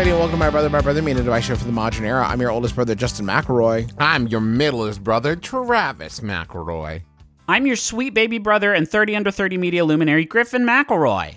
everybody, and welcome to My Brother, My Brother, Me, and my Show for the Modern Era. I'm your oldest brother, Justin McElroy. I'm your middleest brother, Travis McElroy. I'm your sweet baby brother and 30 under 30 media luminary, Griffin McElroy.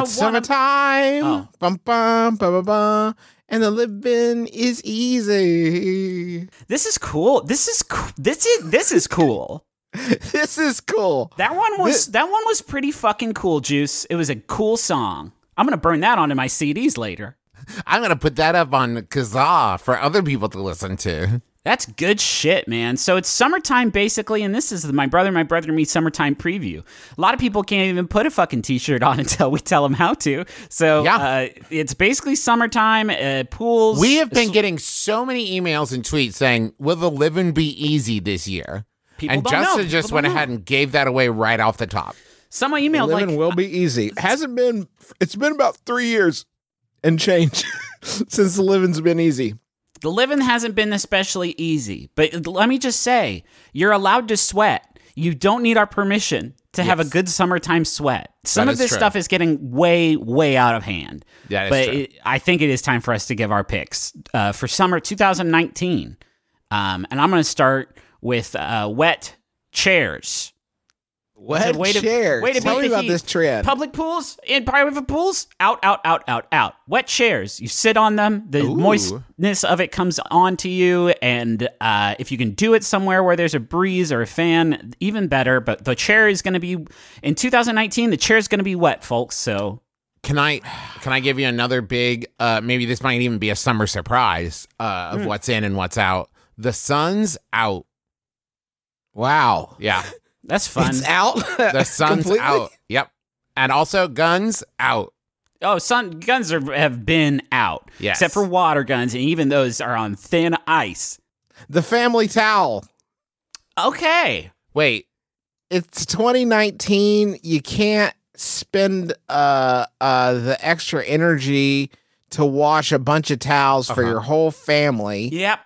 It's summertime. Oh. Bum, bum, and the living is easy. This is cool. This is co- this is this is cool. this is cool. That one was Thi- that one was pretty fucking cool, Juice. It was a cool song. I'm gonna burn that onto my CDs later. I'm going to put that up on Kazaa for other people to listen to. That's good shit, man. So it's summertime basically, and this is the my brother, my brother, me summertime preview. A lot of people can't even put a fucking t-shirt on until we tell them how to. So Yeah. uh, it's basically summertime. Uh, pools. We have been getting so many emails and tweets saying, Will the living be easy this year? People and don't Justin know. just People went ahead know. and gave that away right off the top. Someone emailed living like will be easy. Hasn't been, it's been about three years and change since the living's been easy. The living hasn't been especially easy, but let me just say, you're allowed to sweat. You don't need our permission to have a good summertime sweat. Some That of this true. stuff is getting way, way out of hand. That is but true. It, I think it is time for us to give our picks uh, for summer 2019. Um, and I'm going to start with uh, wet chairs. What? Way to- chairs. way to Tell me about heat. this trend. Public pools and private pools, out, out, out, out, out. Wet chairs. You sit on them. The Ooh. moistness of it comes onto you, and uh, if you can do it somewhere where there's a breeze or a fan, even better. But the chair is going to be in 2019. The chair is going to be wet, folks. So Can I can I give you another big uh maybe this might even be a summer surprise uh of what's in and what's out. The sun's out. Wow. Yeah. that's fun. It's out. The sun's Completely? out. Yep. And also guns out. oh, sun guns are, have been out, Yes. except for water guns, and even those are on thin ice. The family towel. Okay. Wait, It's 2019. You can't spend uh uh the extra energy to wash a bunch of towels for Uh-huh. your whole family. Yep.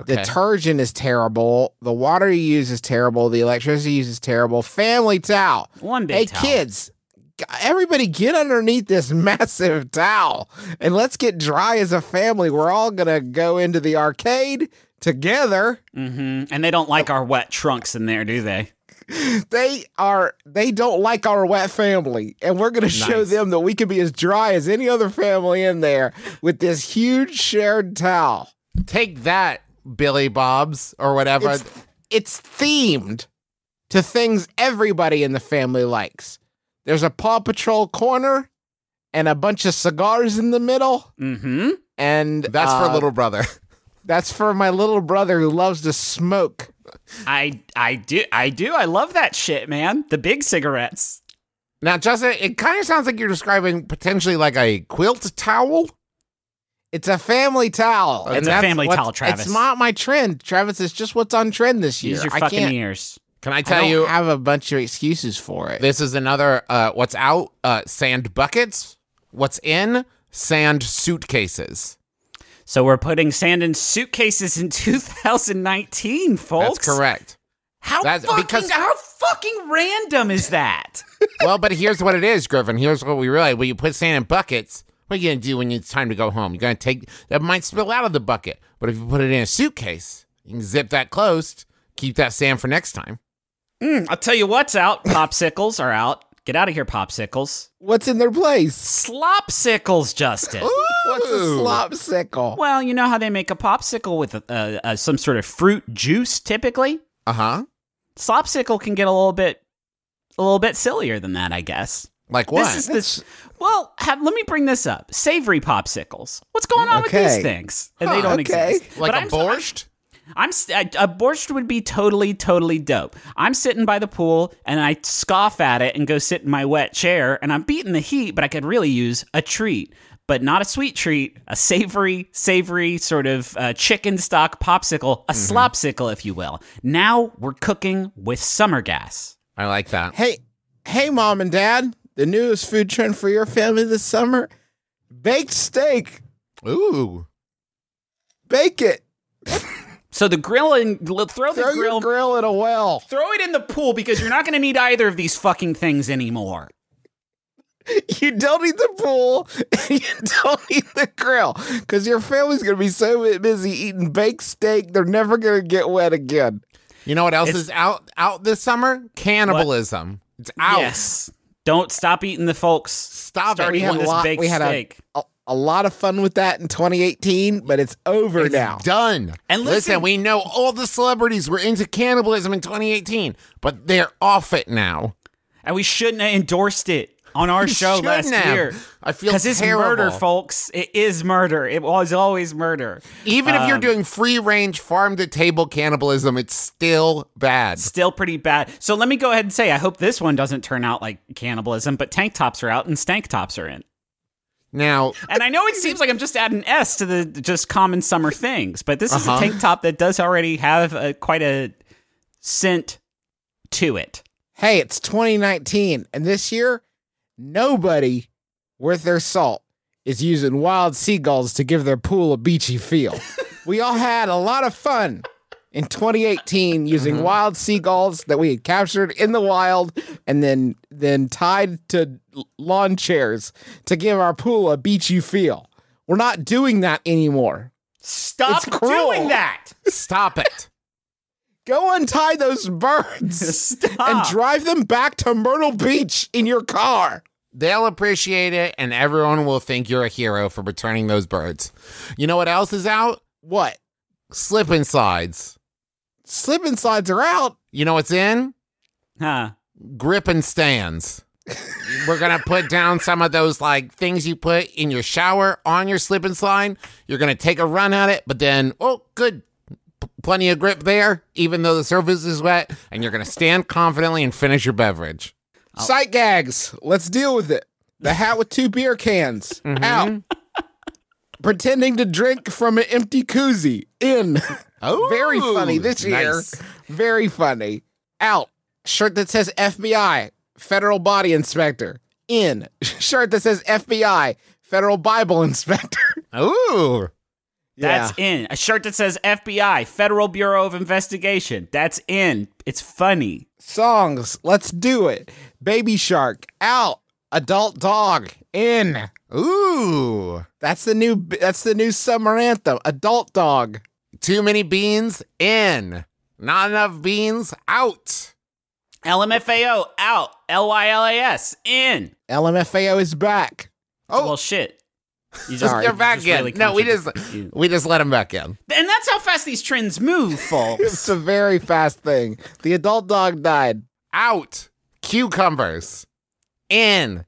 Okay. Detergent is terrible. The water you use is terrible. The electricity you use is terrible. Family towel. One big hey towel. kids, everybody get underneath this massive towel and let's get dry as a family. We're all gonna go into the arcade together. hmm And they don't like our wet trunks in there, do they? They are they don't like our wet family, and we're gonna show them that we can be as dry as any other family in there with this huge shared towel. Take that, Billy Bobs or whatever. It's, it's themed to things everybody in the family likes. There's a Paw Patrol corner and a bunch of cigars in the middle, Mm-hmm. and That's uh, for little brother. That's for my little brother who loves to smoke. I I do I do I love that shit, man. The big cigarettes. Now, Justin, it kind of sounds like you're describing potentially like a quilt towel. It's a family towel. It's a family what's- towel, Travis. It's not my trend, Travis. It's just what's on trend this year. Use your I fucking can't. ears. Can I I tell don't you? have a bunch of excuses for it. This is another uh, what's out uh, sand buckets. What's in sand suitcases. So we're putting sand in suitcases in 2019, folks. That's correct. How That's fucking because- how fucking random is that? well, but here's what it is, Griffin. Here's what we realize: when you put sand in buckets, what are you gonna do when it's time to go home? You're gonna take that might spill out of the bucket, but if you put it in a suitcase, you can zip that closed, keep that sand for next time. Mm, I'll tell you what's out. Popsicles are out. Get out of here, popsicles. What's in their place? Slopsicles, Justin. What's a slopsicle? Well, you know how they make a popsicle with uh, uh, some sort of fruit juice, typically. Uh huh. Slopsicle can get a little bit a little bit sillier than that, I guess. Like what? This is this. Well, have, let me bring this up. Savory popsicles. What's going on with these things? And they don't okay. exist. like But a I'm- borscht? I'm a borscht would be totally, totally dope. I'm sitting by the pool and I scoff at it and go sit in my wet chair and I'm beating the heat, but I could really use a treat. But not a sweet treat, a savory, savory sort of uh, chicken stock popsicle, a slopsicle, if you will. Now we're cooking with summer gas. I like that. Hey, hey, mom and dad, the newest food trend for your family this summer: baked steak. Ooh. Bake it. So the grill and throw the grill, your grill in a well. throw it in the pool because you're not going to need either of these fucking things anymore. You don't need the pool. and You don't need the grill because your family's gonna be so busy eating baked steak, they're never gonna get wet again. You know what else It's- is out out this summer? Cannibalism. It's out. Yes. Don't stop eating the folks. Stop Start it. We eating had a this lot. baked We had a, a a lot of fun with that in 2018, but it's over It's now. done. And listen, listen- we know all the celebrities were into cannibalism in 2018, but they're off it now. And we shouldn't have endorsed it on our show last have. year. I feel Because it's murder, folks. It is murder. It was always murder. Even if you're Um, doing free range farm to table cannibalism, it's still bad. Still pretty bad. So let me go ahead and say I hope this one doesn't turn out like cannibalism, but tank tops are out and stank tops are in. Now, And I know it seems like I'm just adding S to the just common summer things, but this is Uh-huh. a tank top that does already have a, quite a scent to it. Hey, it's 2019, and this year, nobody worth their salt is using wild seagulls to give their pool a beachy feel. we all had a lot of fun in 2018 using mm-hmm. wild seagulls that we had captured in the wild and then then tied to lawn chairs to give our pool a beachy feel. We're not doing that anymore. Stop doing that. stop it. Go untie those birds Stop. and drive them back to Myrtle Beach in your car. They'll appreciate it, and everyone will think you're a hero for returning those birds. You know what else is out? What? Slip and slides. Slip and slides are out. You know what's in? huh. Grip and stands. We're gonna put down some of those like things you put in your shower on your slip and slide. You're gonna take a run at it, but then oh, good, P- plenty of grip there, even though the surface is wet, and you're gonna stand confidently and finish your beverage. Oh. Sight gags. Let's deal with it. The hat with two beer cans. Mm-hmm. Out. Pretending to drink from an empty koozie. In. Oh, Very funny this year. nice. Very funny. Out. Shirt that says FBI, Federal Body Inspector. In. Shirt that says FBI, Federal Bible Inspector. Ooh, That's in. A shirt that says FBI, Federal Bureau of Investigation. That's in. It's funny. Songs. Let's do it. Baby Shark. Out. Adult Dog. In. ooh. That's the new that's the new summer anthem. Adult Dog. Too many beans in. Not enough beans out. LMFAO out. LYLAS in. LMFAO is back. Oh. well, shit. You Sorry. You're back just in. really no, we just you. we just let him back in. And that's how fast these trends move, folks. It's a very fast thing. The adult dog died. Out. Cucumbers. In.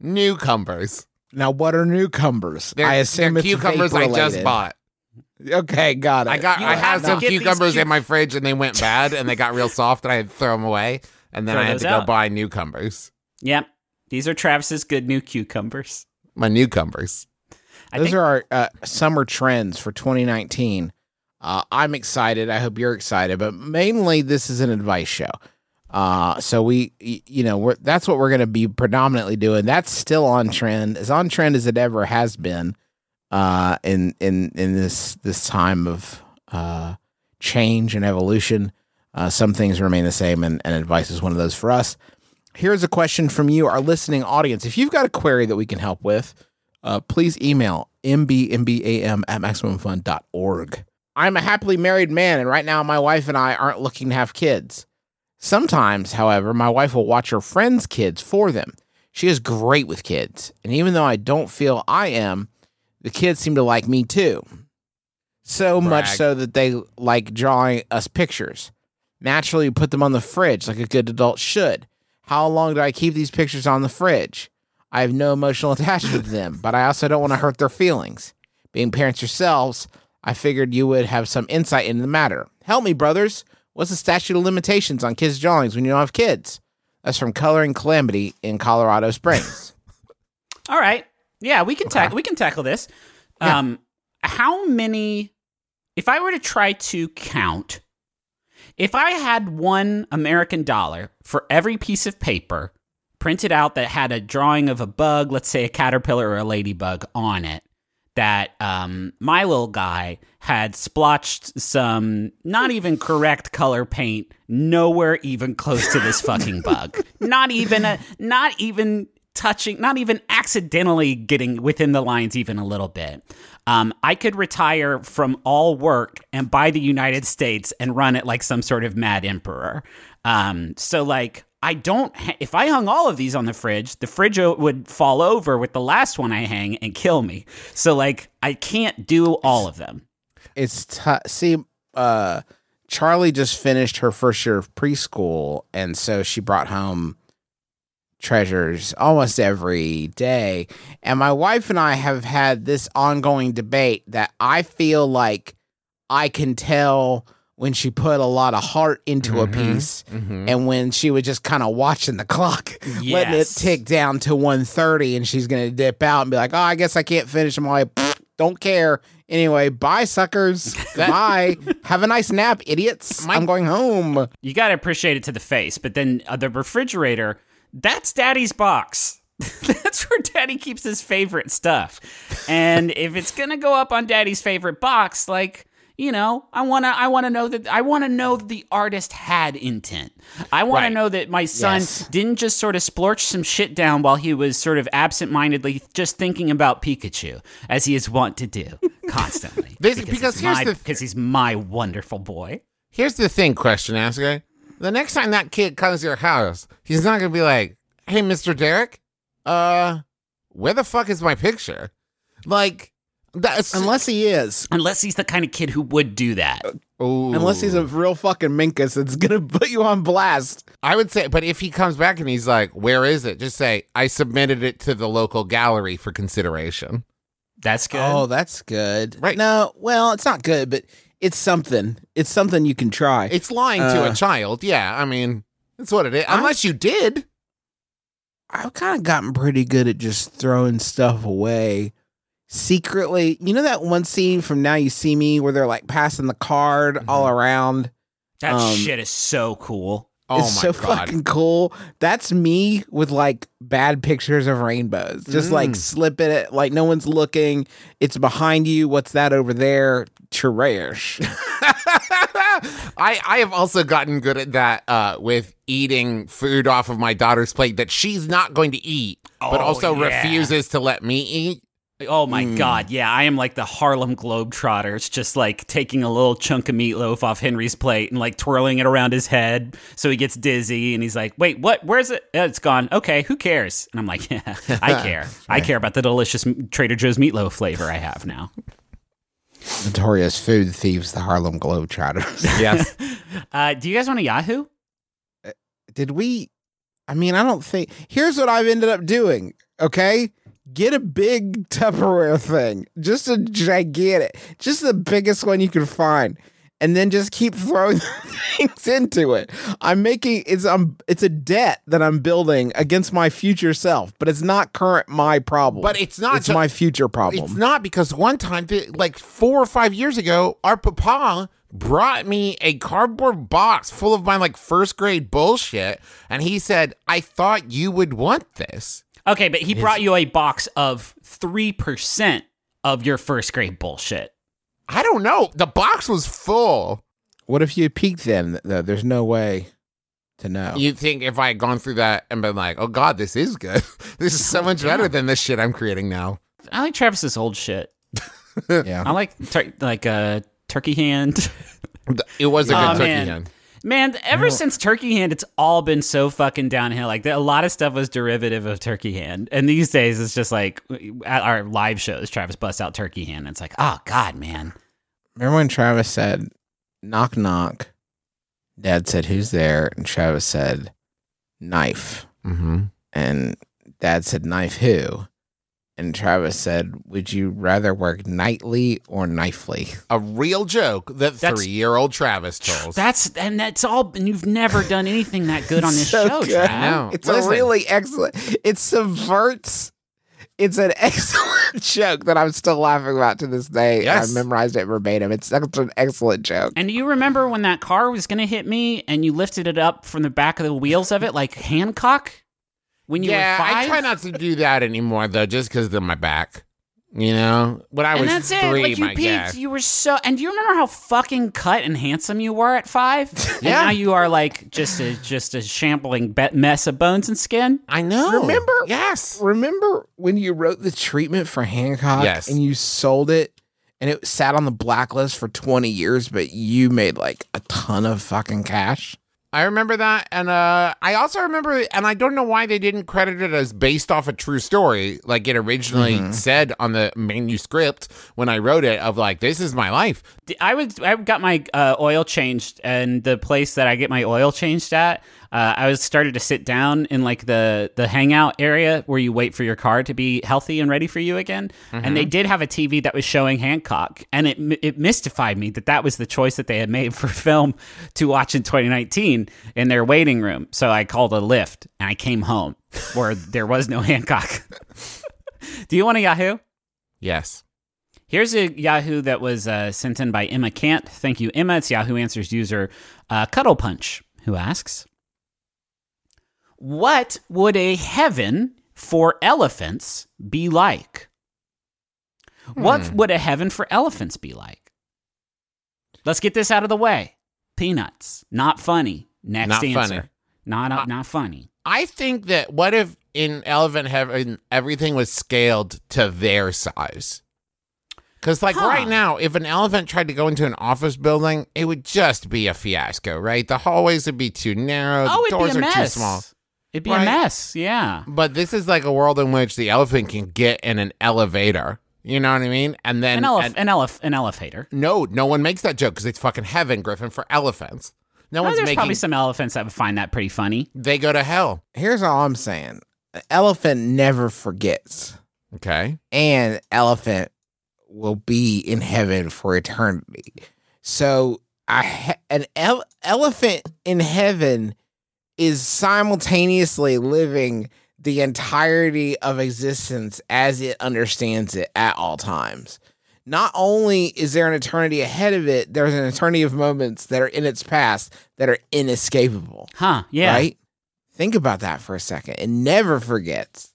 Newcumbers. Now, what are newcomers? They're, I assume they're it's cucumbers I just bought. Okay, got it. I got You I have had some cucumbers cu- in my fridge and they went bad and they got real soft and I had to throw them away and then Throw I had those to go buy newcumbers. yep. These are Travis's good new cucumbers. My newcumbers. Those think are our uh, summer trends for 2019. Uh, I'm excited. I hope you're excited, but mainly this is an advice show. Uh, so we, you know, we're, that's what we're going to be predominantly doing. That's still on trend, as on trend as it ever has been. Uh, in in in this this time of uh change and evolution, uh, some things remain the same, and, and advice is one of those for us. Here's a question from you, our listening audience. If you've got a query that we can help with, uh, please email mbmbam at maximumfun.org. I'm a happily married man, and right now my wife and I aren't looking to have kids. Sometimes, however, my wife will watch her friends' kids for them. She is great with kids, and even though I don't feel I am, the kids seem to like me too. So much so that they like drawing us pictures. Naturally, we put them on the fridge like a good adult should. How long do I keep these pictures on the fridge? I have no emotional attachment to them, but I also don't want to hurt their feelings. Being parents yourselves, I figured you would have some insight into the matter. Help me, brothers. What's the statute of limitations on kids' drawings when you don't have kids? That's from Coloring Calamity in Colorado Springs. All right. Yeah, we can tackle we can tackle this. Um how many if I were to try to count if I had 1 American dollar for every piece of paper printed out that had a drawing of a bug, let's say a caterpillar or a ladybug on it, that um, my little guy had splotched some not even correct color paint nowhere even close to this fucking bug. Not even a, not even touching, not even accidentally getting within the lines even a little bit. Um, I could retire from all work and buy the United States and run it like some sort of mad emperor. Um, so like I don't. If I hung all of these on the fridge, the fridge would fall over with the last one I hang and kill me. So like I can't do all of them. it's t- see uh charlie just finished her first year of preschool and so she brought home treasures almost every day and my wife and i have had this ongoing debate that i feel like i can tell when she put a lot of heart into a piece and when she was just kind of watching the clock letting it tick down to 1.30 and she's gonna dip out and be like oh i guess i can't finish. Them all I don't care. Anyway bye suckers. Bye have a nice nap idiots. My- i'm going home. You got to appreciate it to the face, but then uh, the refrigerator, that's daddy's box. that's where daddy keeps his favorite stuff. And if it's going to go up on daddy's favorite box, like, you know, I want to I want to know that I want to know that the artist had intent. I want to know that my son Yes. didn't just sort of splorch some shit down while he was sort of absent-mindedly just thinking about Pikachu as he is wont to do constantly. Because he's here's my, the- because he's my wonderful boy. Here's the thing, question asker. The next time that kid comes to your house, he's not gonna be like, "Hey, Mr. Derek, uh, where the fuck is my picture?" Like, that's unless he is Unless he's the kind of kid who would do that. Ooh. unless he's a real fucking minkus that's gonna put you on blast I would say, but if he comes back and he's like, "Where is it?" Just say, "I submitted it to the local gallery for consideration." That's good. oh that's good Right. no well it's not good but it's something it's something you can try It's lying to Uh, a child. Yeah, I mean, that's what it is. I'm- Unless you did. I've kind of gotten pretty good at just throwing stuff away secretly. You know that one scene from Now You See Me where they're like passing the card all around? that um, shit is so cool. Oh it's my so god. fucking cool. That's me with like bad pictures of rainbows. Just like slipping it, like no one's looking. It's behind you. What's that over there? Trash. I I have also gotten good at that uh, with eating food off of my daughter's plate that she's not going to eat, but Oh, also yeah. refuses to let me eat. Oh my Mm. god, yeah, I am like the Harlem Globetrotters, just like taking a little chunk of meatloaf off Henry's plate and like twirling it around his head so he gets dizzy and he's like, "Wait, what? Where's it? "Oh, it's gone. Okay, who cares?" And I'm like, "Yeah, I care. I care about the delicious Trader Joe's meatloaf flavor I have now." Notorious food thieves, the Harlem Globetrotters. Yes. Uh, do you guys want a Yahoo? Did we? I mean, I don't think. Here's what I've ended up doing. Okay, get a big Tupperware thing, just a gigantic, just the biggest one you can find, and then just keep throwing things into it. I'm making it's um it's a debt that I'm building against my future self, but it's not current my problem. But it's not It's ju- my future problem. It's not because one time, like four or five years ago, our papa brought me a cardboard box full of my like first grade bullshit, and he said, "I thought you would want this." Okay, but he brought you a box of three percent of your first grade bullshit. I don't know. The box was full. What if you peeked then? Though there's no way to know. You think if I had gone through that and been like, "Oh God, this is good. this is so much better than this shit I'm creating now." I like Travis's old shit. yeah. I like tur- like uh, Turkey Hand. It was a good Aw, turkey man. hand. Man, ever since Turkey Hand, it's all been so fucking downhill. Like a lot of stuff was derivative of Turkey Hand, and these days it's just like at our live shows, Travis busts out Turkey Hand. And it's like, oh god, man. Remember when Travis said, knock, knock? Dad said, who's there? And Travis said, knife. Mm-hmm. And dad said, Knife who? And Travis said, Would you rather work nightly or knifely? A real joke that three-year-old Travis told. That's and that's all. And you've never done anything that good on this So show, good. Trav. I. It's Listen. a really excellent. It subverts. It's an excellent joke that I'm still laughing about to this day. Yes. I memorized it verbatim. It's such an excellent joke. And do you remember when that car was going to hit me and you lifted it up from the back of the wheels of it like Hancock? When you yeah, were five? I try not to do that anymore though, just because of my back. You know, when I and was that's it. three, Like you my peaked. guess. You were so. And do you remember how fucking cut and handsome you were at five? And Yeah. now you are like just a just a shambling be- mess of bones and skin. I know. Remember? Yes. Remember when you wrote the treatment for Hancock Yes. and you sold it and it sat on the blacklist for 20 years, but you made like a ton of fucking cash? I remember that, and uh, I also remember, and I don't know why they didn't credit it as based off a true story, like it originally Mm-hmm. said on the manuscript when I wrote it. Of like, this is my life. I was I got my uh, oil changed, and the place that I get my oil changed at, uh, I was started to sit down in like the the hangout area where you wait for your car to be healthy and ready for you again. And they did have a TV that was showing Hancock, and it it mystified me that that was the choice that they had made for film to watch in 2019 in their waiting room. So I called a Lyft, and I came home where there was no Hancock. Do you want a Yahoo? Yes. Here's a Yahoo that was uh, sent in by Emma Cant. Thank you, Emma. It's Yahoo Answers user uh, Cuddle Punch, who asks What would a heaven for elephants be like? What would a heaven for elephants be like? Let's get this out of the way. Peanuts. Not funny. Next Not answer. funny. Not, uh, not funny. I think that what if in Elephant Heaven everything was scaled to their size? Because like Huh. right now, if an elephant tried to go into an office building, it would just be a fiasco, right? The hallways would be too narrow. Oh, the it'd doors be a are mess. too small. It'd be Right. a mess. Yeah. But this is like a world in which the elephant can get in an elevator. You know what I mean? And then An, elef- and- an, elef- an elevator. no, no one makes that joke because it's fucking heaven, Griffin, for elephants. No Oh, one's there's making. probably some elephants that would find that pretty funny. they go to hell. Here's all I'm saying an elephant never forgets, Okay. and elephant will be in heaven for eternity. So, I ha- an ele- elephant in heaven is simultaneously living the entirety of existence as it understands it at all times. Not only is there an eternity ahead of it, there's an eternity of moments that are in its past that are inescapable. Huh. Yeah. Right? Think about that for a second. It never forgets.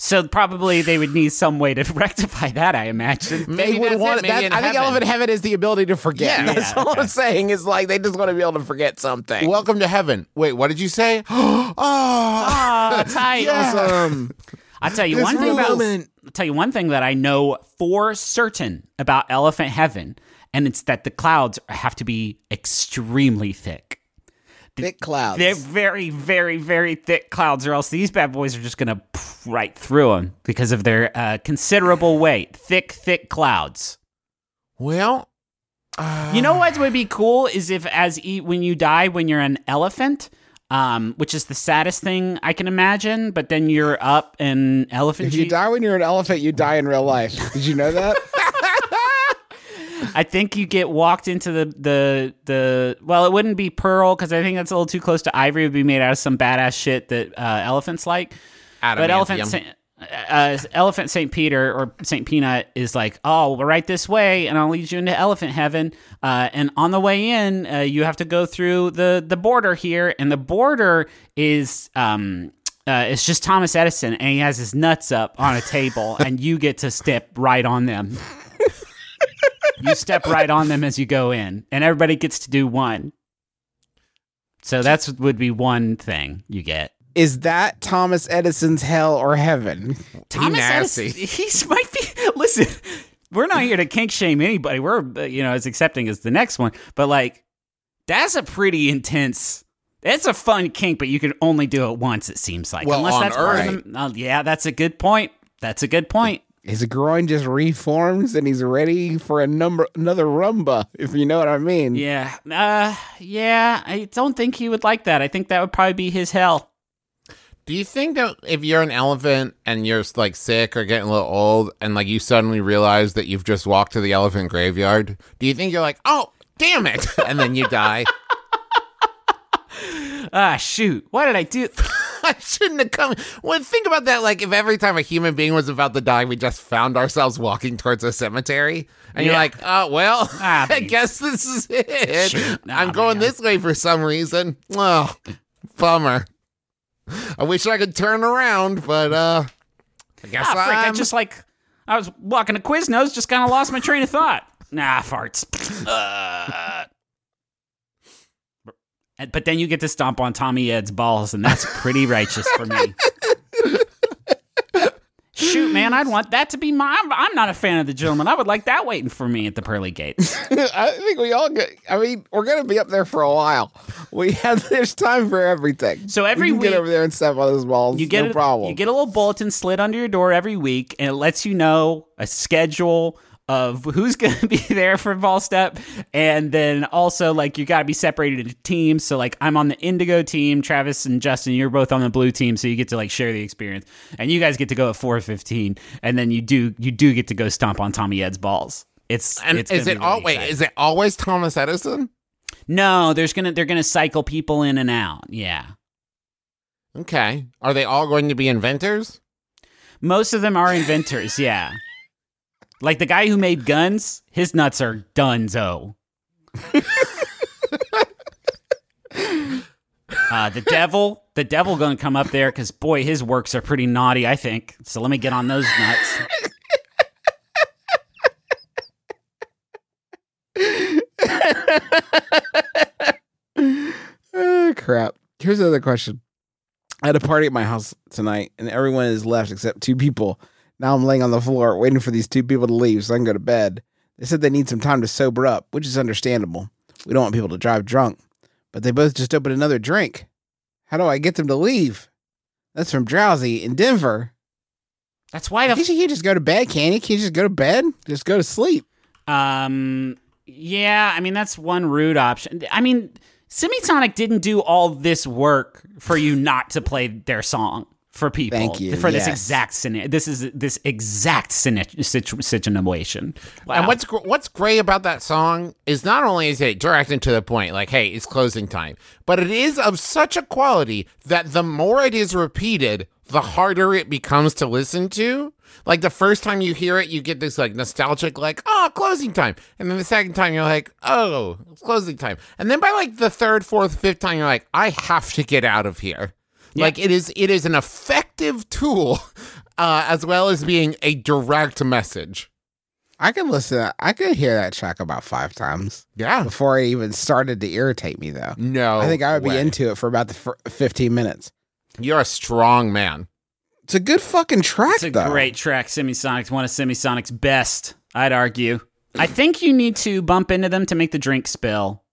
So probably they would need some way to rectify that, I imagine. Maybe they would want it. Maybe that. in I think heaven. elephant heaven is the ability to forget. Yeah. That's Yeah, all okay. I'm saying. Is like they just want to be able to forget something. Welcome to heaven. Wait, what did you say? oh, Ah, tight. awesome. I'll tell you This one thing about moment. I'll tell you one thing that I know for certain about elephant heaven, and it's that the clouds have to be extremely thick. Thick clouds. They're very, very, very thick clouds, or else these bad boys are just gonna right through them because of their uh, considerable weight. Thick, thick clouds. well, uh, You know what would be cool is if, as e- when you die, when you're an elephant, um, which is the saddest thing I can imagine, but then you're up in elephant. if you G- die when you're an elephant, you die in real life. Did you know that? I think you get walked into the the the. Well, it wouldn't be pearl because I think that's a little too close to ivory. It would be made out of some badass shit that uh, elephants like. But elephant, Saint, uh, elephant Saint Peter or Saint Peanut is like, oh, we're right this way, and I'll lead you into elephant heaven. Uh, and on the way in, uh, you have to go through the the border here, and the border is um. Uh, it's just Thomas Edison, and he has his nuts up on a table, and you get to step right on them. You step right on them as you go in, and everybody gets to do one. So that's would be one thing you get. Is that Thomas Edison's hell or heaven? Thomas. Edison, he's might be. Listen, we're not here to kink shame anybody. We're uh, you know as accepting as the next one, but like that's a pretty intense. It's a fun kink, but you can only do it once. It seems like, Well, unless on that's part of Earth. the- oh, yeah, that's a good point. That's a good point. His groin just reforms and he's ready for a number another rumba, if you know what I mean. Yeah, uh, yeah. I don't think he would like that. I think that would probably be his hell. Do you think that if you're an elephant and you're like sick or getting a little old and like you suddenly realize that you've just walked to the elephant graveyard, do you think you're like, oh, damn it, and then you die? Ah, shoot. What did I do? I shouldn't have come. Well, think about that. Like, if every time a human being was about to die, we just found ourselves walking towards a cemetery, and you're like, oh, well, Ah, I guess this is it. Shoot. Nah, I'm going man. this way for some reason. Oh, bummer. I wish I could turn around, but, uh, I guess Ah, frick. I just like, I was walking a Quiznos, just kind of lost my train of thought. Nah, farts. Uh. But then you get to stomp on Tommy Ed's balls, and that's pretty righteous for me. Shoot, man, I'd want that to be my. I'm, I'm not a fan of the gentleman. I would like that waiting for me at the pearly gates. I think we all get. I mean, we're gonna be up there for a while. We have. There's time for everything. So every we week- get over there and step on those balls. You get no a, problem. You get a little bulletin slid under your door every week, and it lets you know a schedule of who's going to be there for ball step, and then also like you got to be separated into teams. So like I'm on the indigo team, Travis and Justin, you're both on the blue team, so you get to like share the experience, and you guys get to go at 4:15, and then you do you do get to go stomp on Tommy Ed's balls. It's And it's is it really wait? Is it always Thomas Edison? no? There's gonna they're gonna cycle people in and out. Yeah. Okay. Are they all going to be inventors? Most of them are inventors, yeah. Like the guy who made guns, his nuts are donezo. uh, the devil, the devil gonna come up there because boy, his works are pretty naughty. I think so. Let me get on those nuts. Ah, crap. Here's another question. I had a party at my house tonight, and everyone is left except two people. Now I'm laying on the floor waiting for these two people to leave so I can go to bed. They said they need some time to sober up, which is understandable. We don't want people to drive drunk, but they both just opened another drink. How do I get them to leave? That's from Drowsy in Denver. That's why the Can't you just go to bed, can you? Can't you just go to bed? Just go to sleep. Um, yeah, I mean that's one rude option. I mean, Semisonic didn't do all this work for you not to play their song for people. Thank you, for this exact scenario. This is this exact situ- situ- situation. Wow. And what's what's great about that song is not only is it direct and to the point, like hey, it's closing time, but it is of such a quality that the more it is repeated, the harder it becomes to listen to. Like the first time you hear it, you get this like nostalgic, like oh, closing time, and then the second time you're like oh, closing time, and then by like the third, fourth, fifth time you're like I have to get out of here. Like it is, it is an effective tool, uh, as well as being a direct message. I could listen. To that. I could hear that track about five times Yeah. before it even started to irritate me, though. No, I think I would be into it for about the fir- 15 minutes. You're a strong man. It's a good fucking track, It's a though. great track. Semisonic's one of Semisonic's best, I'd argue. I think you need to bump into them to make the drink spill.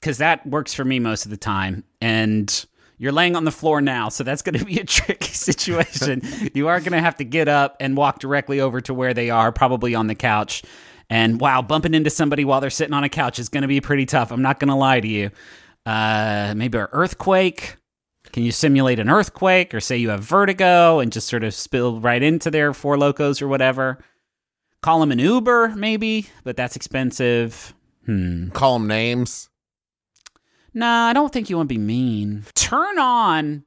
Cause that works for me most of the time. And you're laying on the floor now, so that's gonna be a tricky situation. you are gonna have to get up and walk directly over to where they are, probably on the couch. And wow, bumping into somebody while they're sitting on a couch is gonna be pretty tough. I'm not gonna lie to you. Uh maybe an earthquake. Can you simulate an earthquake or say you have vertigo and just sort of spill right into their Four Lokos or whatever? Call them an Uber, maybe, but that's expensive. Hmm. Call them names. Nah, I don't think you want to be mean. Turn on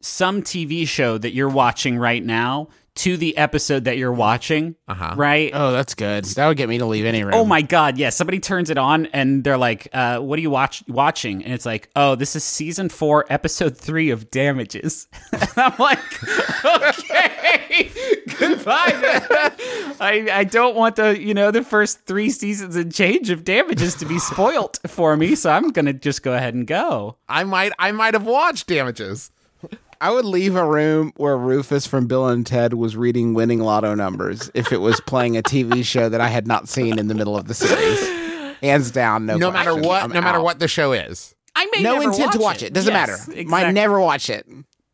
some TV show that you're watching right now to the episode that you're watching, Uh huh. right? Oh, that's good. That would get me to leave any room. Oh my god, yeah. Somebody turns it on and they're like, uh, what are you watch watching? And it's like, oh, this is season four, episode three of Damages. and I'm like, okay, goodbye. man. I, I don't want the, you know, the first three seasons and change of Damages to be spoilt for me, so I'm gonna just go ahead and go. I might, I might have watched Damages. I would leave a room where Rufus from Bill and Ted was reading winning lotto numbers if it was playing a TV show that I had not seen in the middle of the series. Hands down, no. No matter what, I'm no matter what the show is. I may No never intent to watch watch it. Doesn't Yes, matter. exactly. Might never watch it.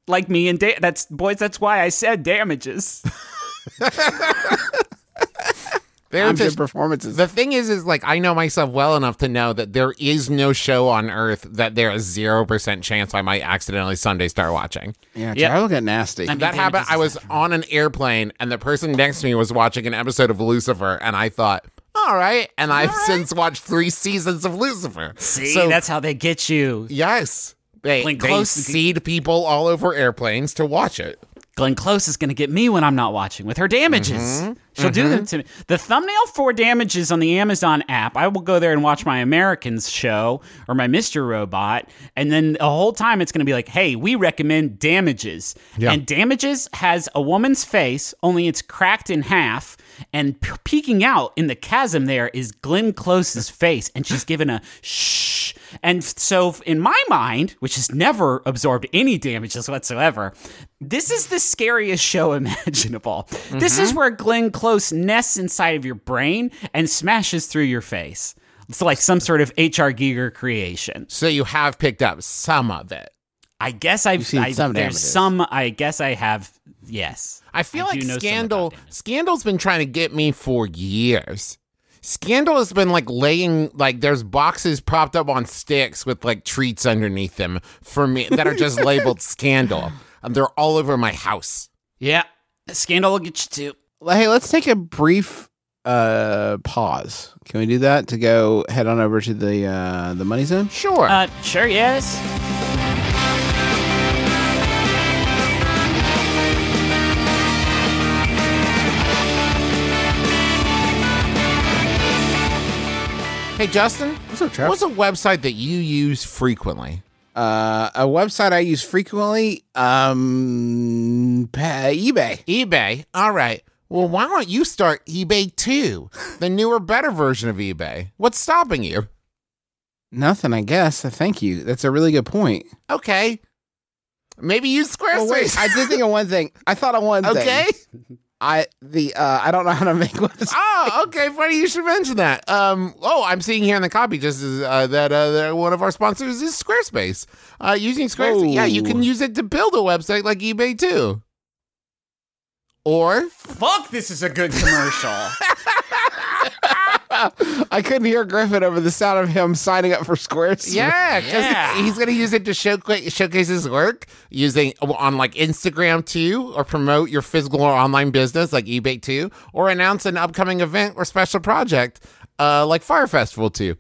like me and da- that's boys. That's why I said Damages. They're just- good performances. The thing is, is like I know myself well enough to know that there is no show on earth that there is zero percent chance I might accidentally Sunday start watching. yeah, Yep. travel get nasty. I mean, That happened. I was not- on an airplane, and the person next to me was watching an episode of Lucifer, and I thought, "All right." And I've since watched three seasons of Lucifer. See, so that's how they get you. yes, they they Close- seed people all over airplanes to watch it. Glenn Close is going to get me when I'm not watching with her damages. Mm-hmm. She'll do that to me. The thumbnail for damages on the Amazon app, I will go there and watch my Americans show or my Mr. Robot. And then the whole time it's going to be like, hey, we recommend damages. Yeah. And damages has a woman's face, only it's cracked in half. And peeking out in the chasm there is Glenn Close's face. And she's given a shh. And so, in my mind, which has never absorbed any damages whatsoever, this is the scariest show imaginable. This is mm-hmm. where Glenn Close nests inside of your brain and smashes through your face. It's like some sort of H.R. Giger creation. So you have picked up some of it. I guess I've seen I, some there's damages. some. I guess I have. Yes, I feel I like do know some Scandal. Scandal's been trying to get me for years. Scandal has been like laying like there's boxes propped up on sticks with like treats underneath them for me that are just labeled Scandal. And they're all over my house. Yeah, Scandal will get you too. Well, Hey, let's take a brief uh pause. Can we do that to go head on over to the uh the money zone? Sure. Uh, sure, yes. Hey Justin, What's up, what's a website that you use frequently? Uh, a website I use frequently, um, eBay. eBay. All right. Well, why don't you start eBay too? The newer, better version of eBay. What's stopping you? Nothing, I guess. Uh, Thank you. That's a really good point. Okay. Maybe use Squarespace. Oh, wait, I did think of one thing. I thought of one thing. okay. thing. I the uh, I don't know how to make websites. Oh, okay. Funny you should mention that. Um. Oh, I'm seeing here in the copy just as, uh, that uh, one of our sponsors is Squarespace. Uh, using Squarespace, yeah, you can use it to build a website like eBay too. Or Fuck, this is a good commercial. I couldn't hear Griffin over the sound of him signing up for Squarespace. yeah, 'cause Yeah. he's gonna use it to showcase showcase his work using on like Instagram too, or promote your physical or online business like eBay too, or announce an upcoming event or special project uh, like Fyre Festival too.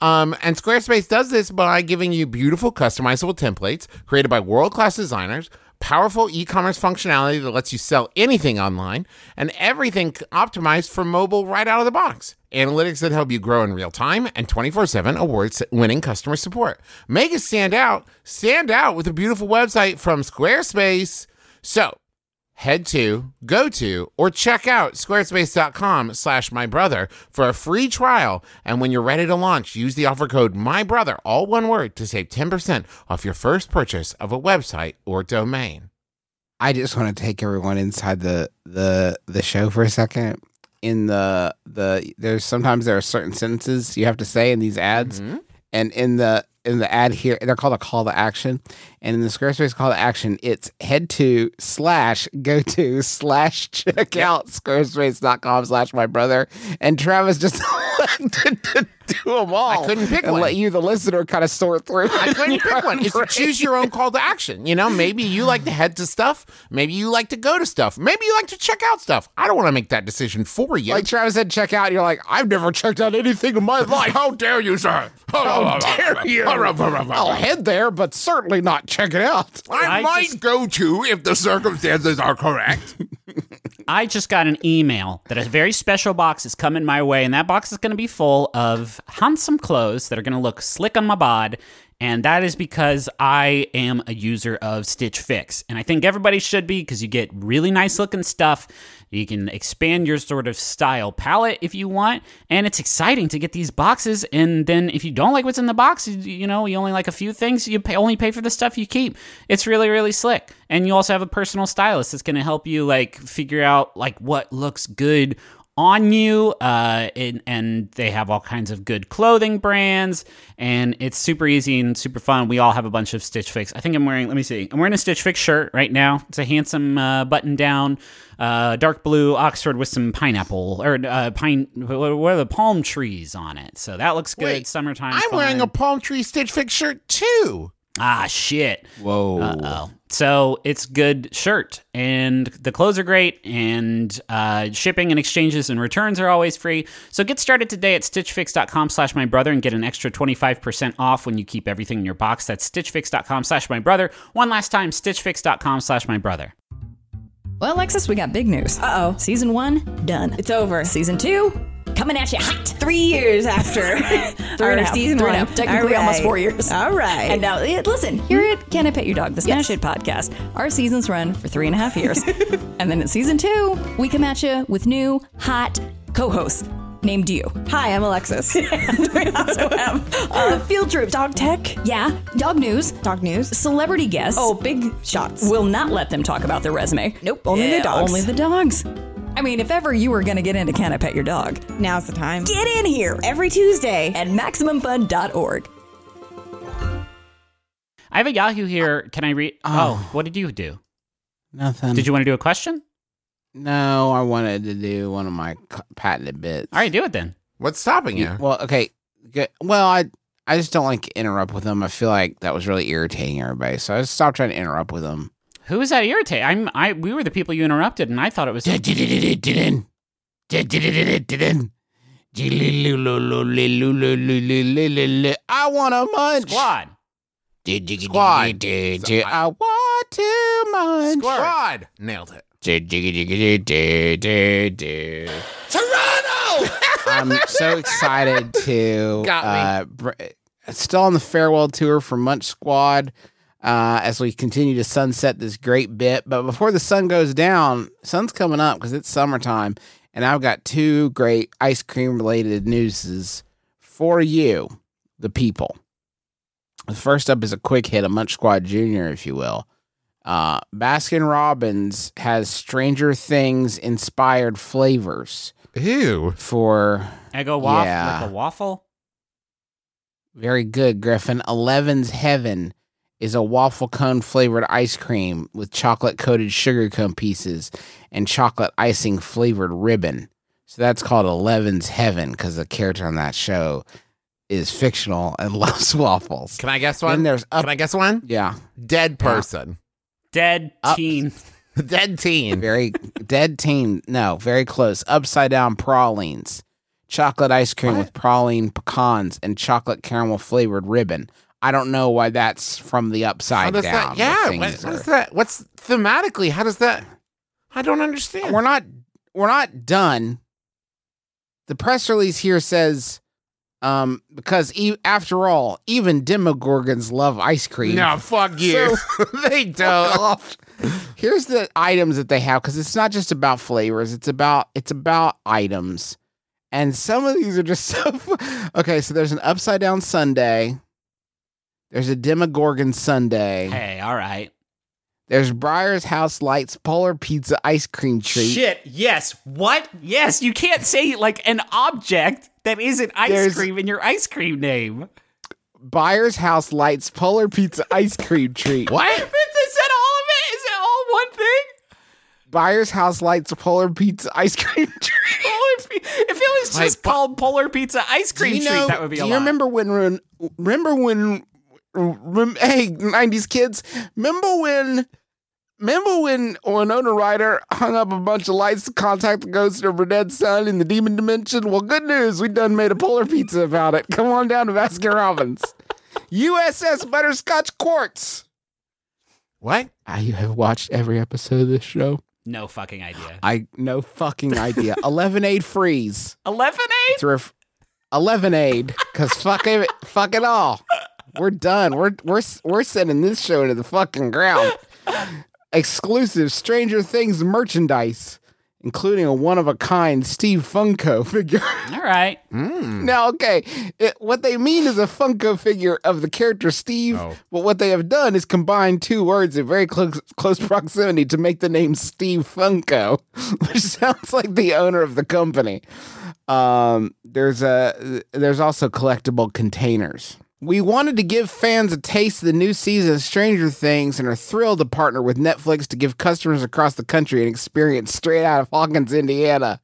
Um, and Squarespace does this by giving you beautiful customizable templates created by world class designers. Powerful e commerce functionality that lets you sell anything online, and everything optimized for mobile right out of the box. Analytics that help you grow in real time and 24 7 awards winning customer support. Make it stand out. Stand out with a beautiful website from Squarespace. So, head to, go to, or check out squarespace.com slash my brother for a free trial. And when you're ready to launch, use the offer code my brother, all one word, to save 10% off your first purchase of a website or domain. I just want to take everyone inside the the the show for a second. In the the there's sometimes there are certain sentences you have to say in these ads, mm-hmm. and in the in the ad here they're called a call to action, and in the Squarespace call to action it's head to slash go to slash check out squarespace.com slash my brother, and Travis just do them all. I couldn't pick and one. let you the listener kind of sort through. I couldn't pick one. own It's to choose your own call to action. You know, maybe you like to head to stuff. Maybe you like to go to stuff. Maybe you like to check out stuff. I don't want to make that decision for you. Like Travis said, check out. And you're like, I've never checked out anything in my life. How dare you, sir? How dare you? I'll head there, but certainly not check it out. I, I might just- go to if the circumstances are correct. I just got an email that a very special box is coming my way, and that box is going to be full of handsome clothes that are going to look slick on my bod. And that is because I am a user of Stitch Fix. And I think everybody should be because you get really nice looking stuff. You can expand your sort of style palette if you want. And it's exciting to get these boxes. And then if you don't like what's in the box, you, you know, you only like a few things, you pay, only pay for the stuff you keep. It's really, really slick. And you also have a personal stylist that's going to help you like figure out like what looks good on you, uh, and, and they have all kinds of good clothing brands, and it's super easy and super fun. We all have a bunch of Stitch Fix. I think I'm wearing. Let me see. I'm wearing a Stitch Fix shirt right now. It's a handsome uh, button down, uh, dark blue Oxford with some pineapple or uh, pine. What are the palm trees on it? So that looks good. Wait, Summertime. I'm wearing a palm tree Stitch Fix shirt too. Ah shit. Whoa. Uh-oh. So it's good shirt, and the clothes are great, and uh, shipping and exchanges and returns are always free. So get started today at stitchfix.com slash my brother and get an extra 25% off when you keep everything in your box. That's stitchfix.com slash my brother. One last time, stitchfix.com slash my brother. Well, Alexis, we got big news. Uh oh. Season one, done. It's over. Season two, coming at you hot. Three years after Three and our a half. season Three one. half. Technically All almost four years. All right. And now, listen, here at Can I Pet Your Dog, the Smash It podcast, our seasons run for three and a half years. and then in season two, we come at you with new, hot co hosts named you. Hi, I'm Alexis. we also have uh, Field Trip, Dog tech. yeah, dog news, Dog news. celebrity guests. Oh, big shots. Will not let them talk about their resume. Nope, only the dogs. Only the dogs. I mean, if ever you were going to get into Can I Pet Your Dog, Now's the time. get in here Every Tuesday. at MaximumFun.org. I have a Yahoo here. Can I read? Oh, oh what did you do? Nothing. Did you want to do a question? No, I wanted to do one of my patented bits. All right, do it then. What's stopping you? Well, okay. Good. Well, I I just don't like to interrupt with them. I feel like that was really irritating everybody, so I just stopped trying to interrupt with them. Who is that irritate? I'm. I. We were the people you interrupted, and I thought it was. I want a munch. Squad. Squad. I want to munch. Squad. Nailed it. Toronto! I'm so excited to Got me. uh, br- still on the farewell tour for Munch Squad uh, as we continue to sunset this great bit. But before the sun goes down, sun's coming up because it's summertime, and I've got two great ice cream related newses for you, the people. The first up is a quick hit, a Munch Squad Junior, if you will. Uh, Baskin Robbins has Stranger Things inspired flavors Ew. for Eggo waffle. Yeah. Like a waffle. very good, Griffin. Eleven's Heaven is a waffle cone flavored ice cream with chocolate coated sugar cone pieces and chocolate icing flavored ribbon. So that's called Eleven's Heaven because the character on that show is fictional and loves waffles. Can I guess Then one? there's up, Can I guess one? yeah, Dead person. Dead Up. teen. Dead teen. very dead teen. No, very close. Upside down pralines, chocolate ice cream with praline pecans and chocolate caramel flavored ribbon. I don't know why that's from the upside down. that? Yeah. What, what are- is that? What's thematically? How does that? I don't understand. we're not we're not done. The press release here says, um, because e- after all, even demogorgons love ice cream. no, fuck you. they don't. Here's the items that they have because it's not just about flavors. It's about it's about items, and some of these are just so. okay, so there's an upside down sundae. There's a Demogorgon sundae. Hey, all right. There's Byers House Lights Polar Pizza ice cream treat. Shit. Yes. What? Yes. You can't say like an object that isn't ice There's- cream in your ice cream name. Byers House Lights Polar Pizza ice cream treat. What? Is that all of it? Is it all one thing? Byers House Lights Polar Pizza ice cream treat. Polar if it was just but- called Polar Pizza Ice Cream you Treat, that would be do a you lot. remember when remember when hey 90s kids remember when remember when Winona Ryder hung up a bunch of lights to contact the ghost of her dead son in the demon dimension? Well good news we done made a polar pizza about it. Come on down to Baskin Robbins. USS Butterscotch Quartz. What? I have watched every episode of this show. No fucking idea. I no fucking idea. 11 aid freeze. 11 it's ref- 11 aid because fuck it fuck it all we're done we're we're we're sending this show to the fucking ground exclusive stranger things merchandise including a one of a kind Steve Funko figure. All right. now, okay, it, what they mean is a Funko figure of the character Steve, Oh. but what they have done is combine two words in very close, close proximity to make the name Steve Funko, which sounds like the owner of the company. Um, there's a there's also collectible containers. We wanted to give fans a taste of the new season of Stranger Things and are thrilled to partner with Netflix to give customers across the country an experience straight out of Hawkins, Indiana.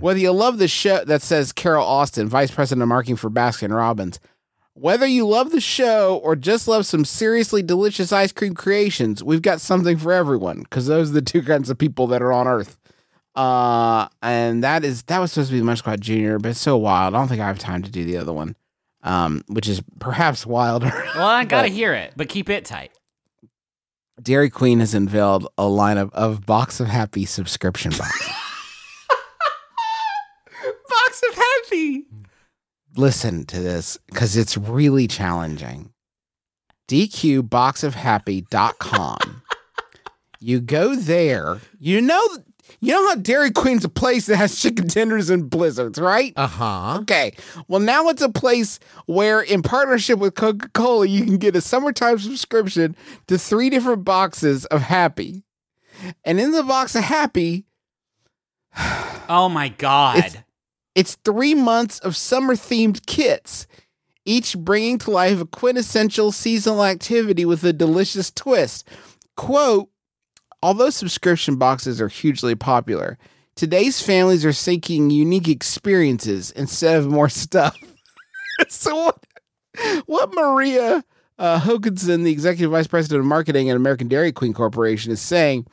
Whether you love the show, that says Carol Austin, Vice President of Marketing for Baskin Robbins. Whether you love the show or just love some seriously delicious ice cream creations, we've got something for everyone because those are the two kinds of people that are on Earth. Uh, and that is that was supposed to be Munch Squad Junior, but it's so wild. I don't think I have time to do the other one, um, which is perhaps wilder. Well, I gotta hear it, but keep it tight. Dairy Queen has unveiled a line of, of Box of Happy subscription boxes. Box of Happy. Listen to this because it's really challenging. DQBoxofHappy.com. you go there. You know, you know how Dairy Queen's a place that has chicken tenders and blizzards, right? Uh huh. Okay. Well, now it's a place where, in partnership with Coca Cola, you can get a summertime subscription to three different boxes of Happy. And in the box of Happy, Oh my god. It's- it's three months of summer themed kits, each bringing to life a quintessential seasonal activity with a delicious twist. Quote Although subscription boxes are hugely popular, today's families are seeking unique experiences instead of more stuff. so, what, what Maria uh, Hokanson, the executive vice president of marketing at American Dairy Queen Corporation, is saying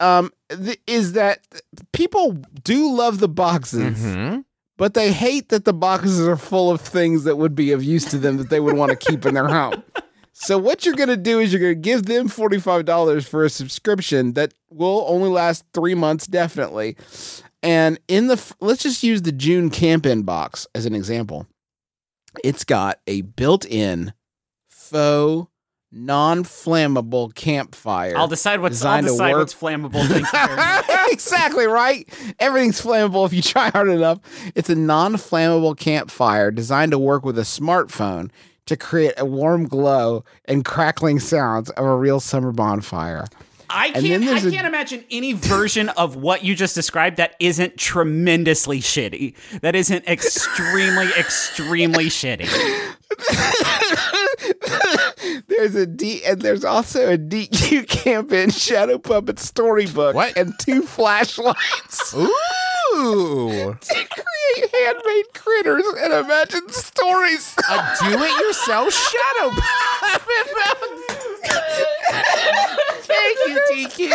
um, th- is that people do love the boxes, Mm-hmm. but they hate that the boxes are full of things that would be of use to them that they would want to keep in their home. So what you're to do is you're to give them $45 for a subscription that will only last 3 months definitely. And in the let's just use the June camp-in box as an example. It's got a built-in faux non-flammable campfire. I'll decide what's I'll decide what's flammable. Exactly right. Everything's flammable if you try hard enough. It's a non-flammable campfire designed to work with a smartphone to create a warm glow and crackling sounds of a real summer bonfire. I can't. I can't imagine any version of what you just described that isn't tremendously shitty. That isn't extremely, extremely shitty. there's a D and there's also a DQ camping shadow puppet storybook What? and two flashlights Ooh. to create handmade critters and imagine stories. A do-it-yourself shadow puppet. Thank you, DQ.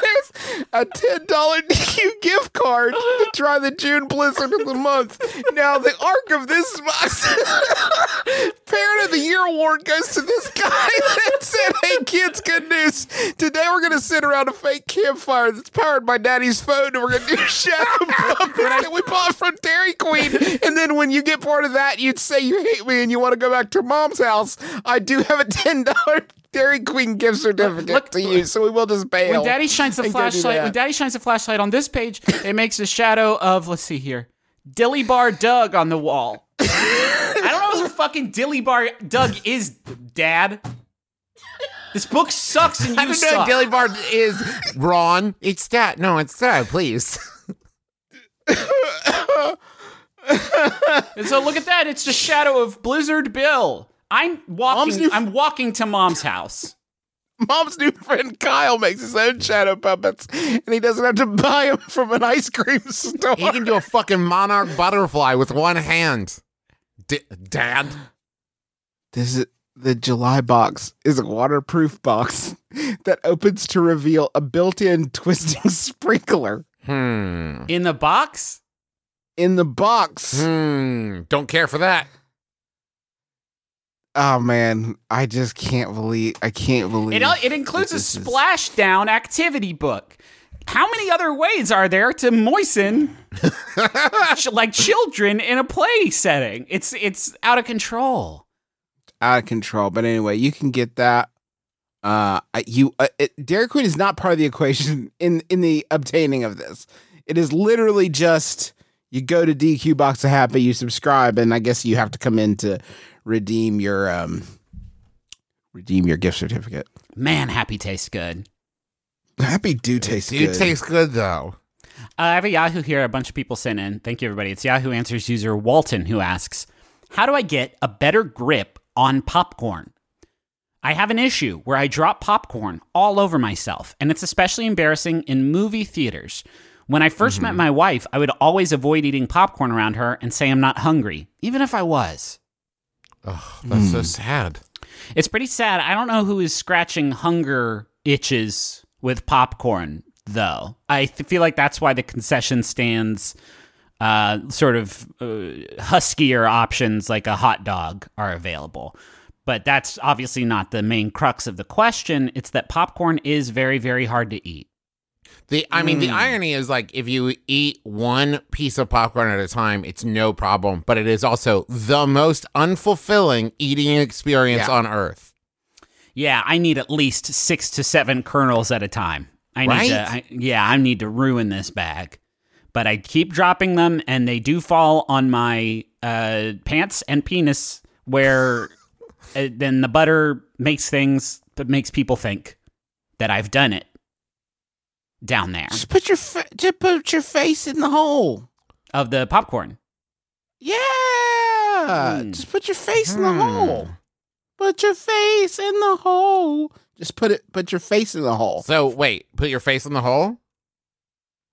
There's a ten dollar DQ gift card to try the June blizzard of the month. Now the arc of this box, Parent of the Year award goes to this guy that said, "Hey kids, good news! Today we're gonna sit around a fake campfire that's powered by Daddy's phone, and we're gonna do shadow puppets that we bought from Dairy Queen. And then when you get part of that, you'd say you hate me and you want to go back to Mom's house. I do have a ten dollar." Dairy Queen gift certificate Look- to use, so we will just bail. When Daddy shines the and go do flashlight, when Daddy shines the flashlight on this page, it makes a shadow of let's see here, Dilly Bar Doug on the wall. I don't know who fucking Dilly Bar Doug is, Dad. This book sucks and you I don't know. suck. Dilly Bar is Ron. It's that. No, it's that. Please. And so look at that. It's the shadow of Blizzard Bill. I'm walking. new- I'm walking to Mom's house. Mom's new friend Kyle makes his own shadow puppets, and he doesn't have to buy them from an ice cream store. He can do a fucking monarch butterfly with one hand. D- Dad. This is the July box is a waterproof box that opens to reveal a built-in twisting sprinkler Hmm. In the box? in the box. Hmm. Don't care for that. Oh man, I just can't believe I can't believe It, it includes a this is- splashdown activity book. How many other ways are there to moisten like children in a play setting? It's it's out of control. out of control. But anyway, you can get that Uh, you uh, it, Dairy Queen is not part of the equation in in the obtaining of this. It is literally just you go to DQ Box of Happy, you subscribe, and I guess you have to come in to redeem your um redeem your gift certificate. Man, happy tastes good. Happy do taste Dude, good. tastes good though. Uh, I have a Yahoo here. A bunch of people sent in. Thank you, everybody. It's Yahoo Answers user Walton who asks, "How do I get a better grip on popcorn?" I have an issue where I drop popcorn all over myself, and it's especially embarrassing in movie theaters. When I 1st met my wife, I would always avoid eating popcorn around her and say I'm not hungry, even if I was. Oh, that's so sad. It's pretty sad. I don't know who is scratching hunger itches with popcorn, though. I th- feel like that's why the concession stands, uh, sort of uh, huskier options like a hot dog are available. But that's obviously not the main crux of the question. It's that popcorn is very, very hard to eat. The I mean, the irony is like if you eat one piece of popcorn at a time, it's no problem. But it is also the most unfulfilling eating experience Yeah. on earth. Yeah, I need at least six to seven kernels at a time. I need Right? to, I, yeah, I need to ruin this bag. But I keep dropping them, and they do fall on my uh, pants and penis, where uh, then the butter makes things that makes people think that I've done it down there Just put your fa- just put your face in the hole. of the popcorn. Yeah, Hmm. just put your face in the hole. Put your face in the hole. Just put it. Put your face in the hole. So wait, put your face in the hole.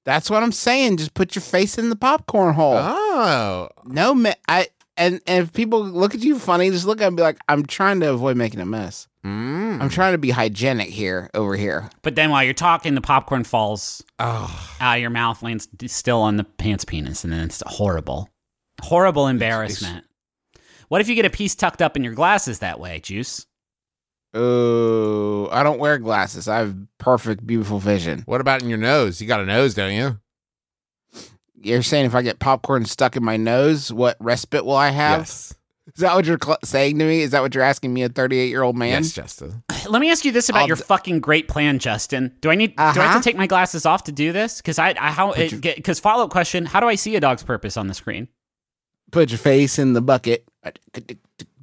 That's what I'm saying. Just put your face in the popcorn hole. Oh, No, ma- I and, and if people look at you funny, just look at them and be like, I'm trying to avoid making a mess. mm. I'm trying to be hygienic here, over here. But then while you're talking, the popcorn falls oh. out of your mouth, lands still on the pants penis, and then it's horrible. Horrible embarrassment. What if you get a piece tucked up in your glasses that way, Juice? Oh, I don't wear glasses. I have perfect, beautiful vision. What about in your nose? You got a nose, don't you? You're saying if I get popcorn stuck in my nose, what respite will I have? Yes. Is that what you're cl- saying to me? Is that what you're asking me, a 38 year old man? Yes, Justin. Let me ask you this about I'll your d- fucking great plan, Justin. Do I need? Do I have Uh-huh. to take my glasses off to do this? Because I, I how because follow up question: How do I see a dog's purpose on the screen? Put your face in the bucket.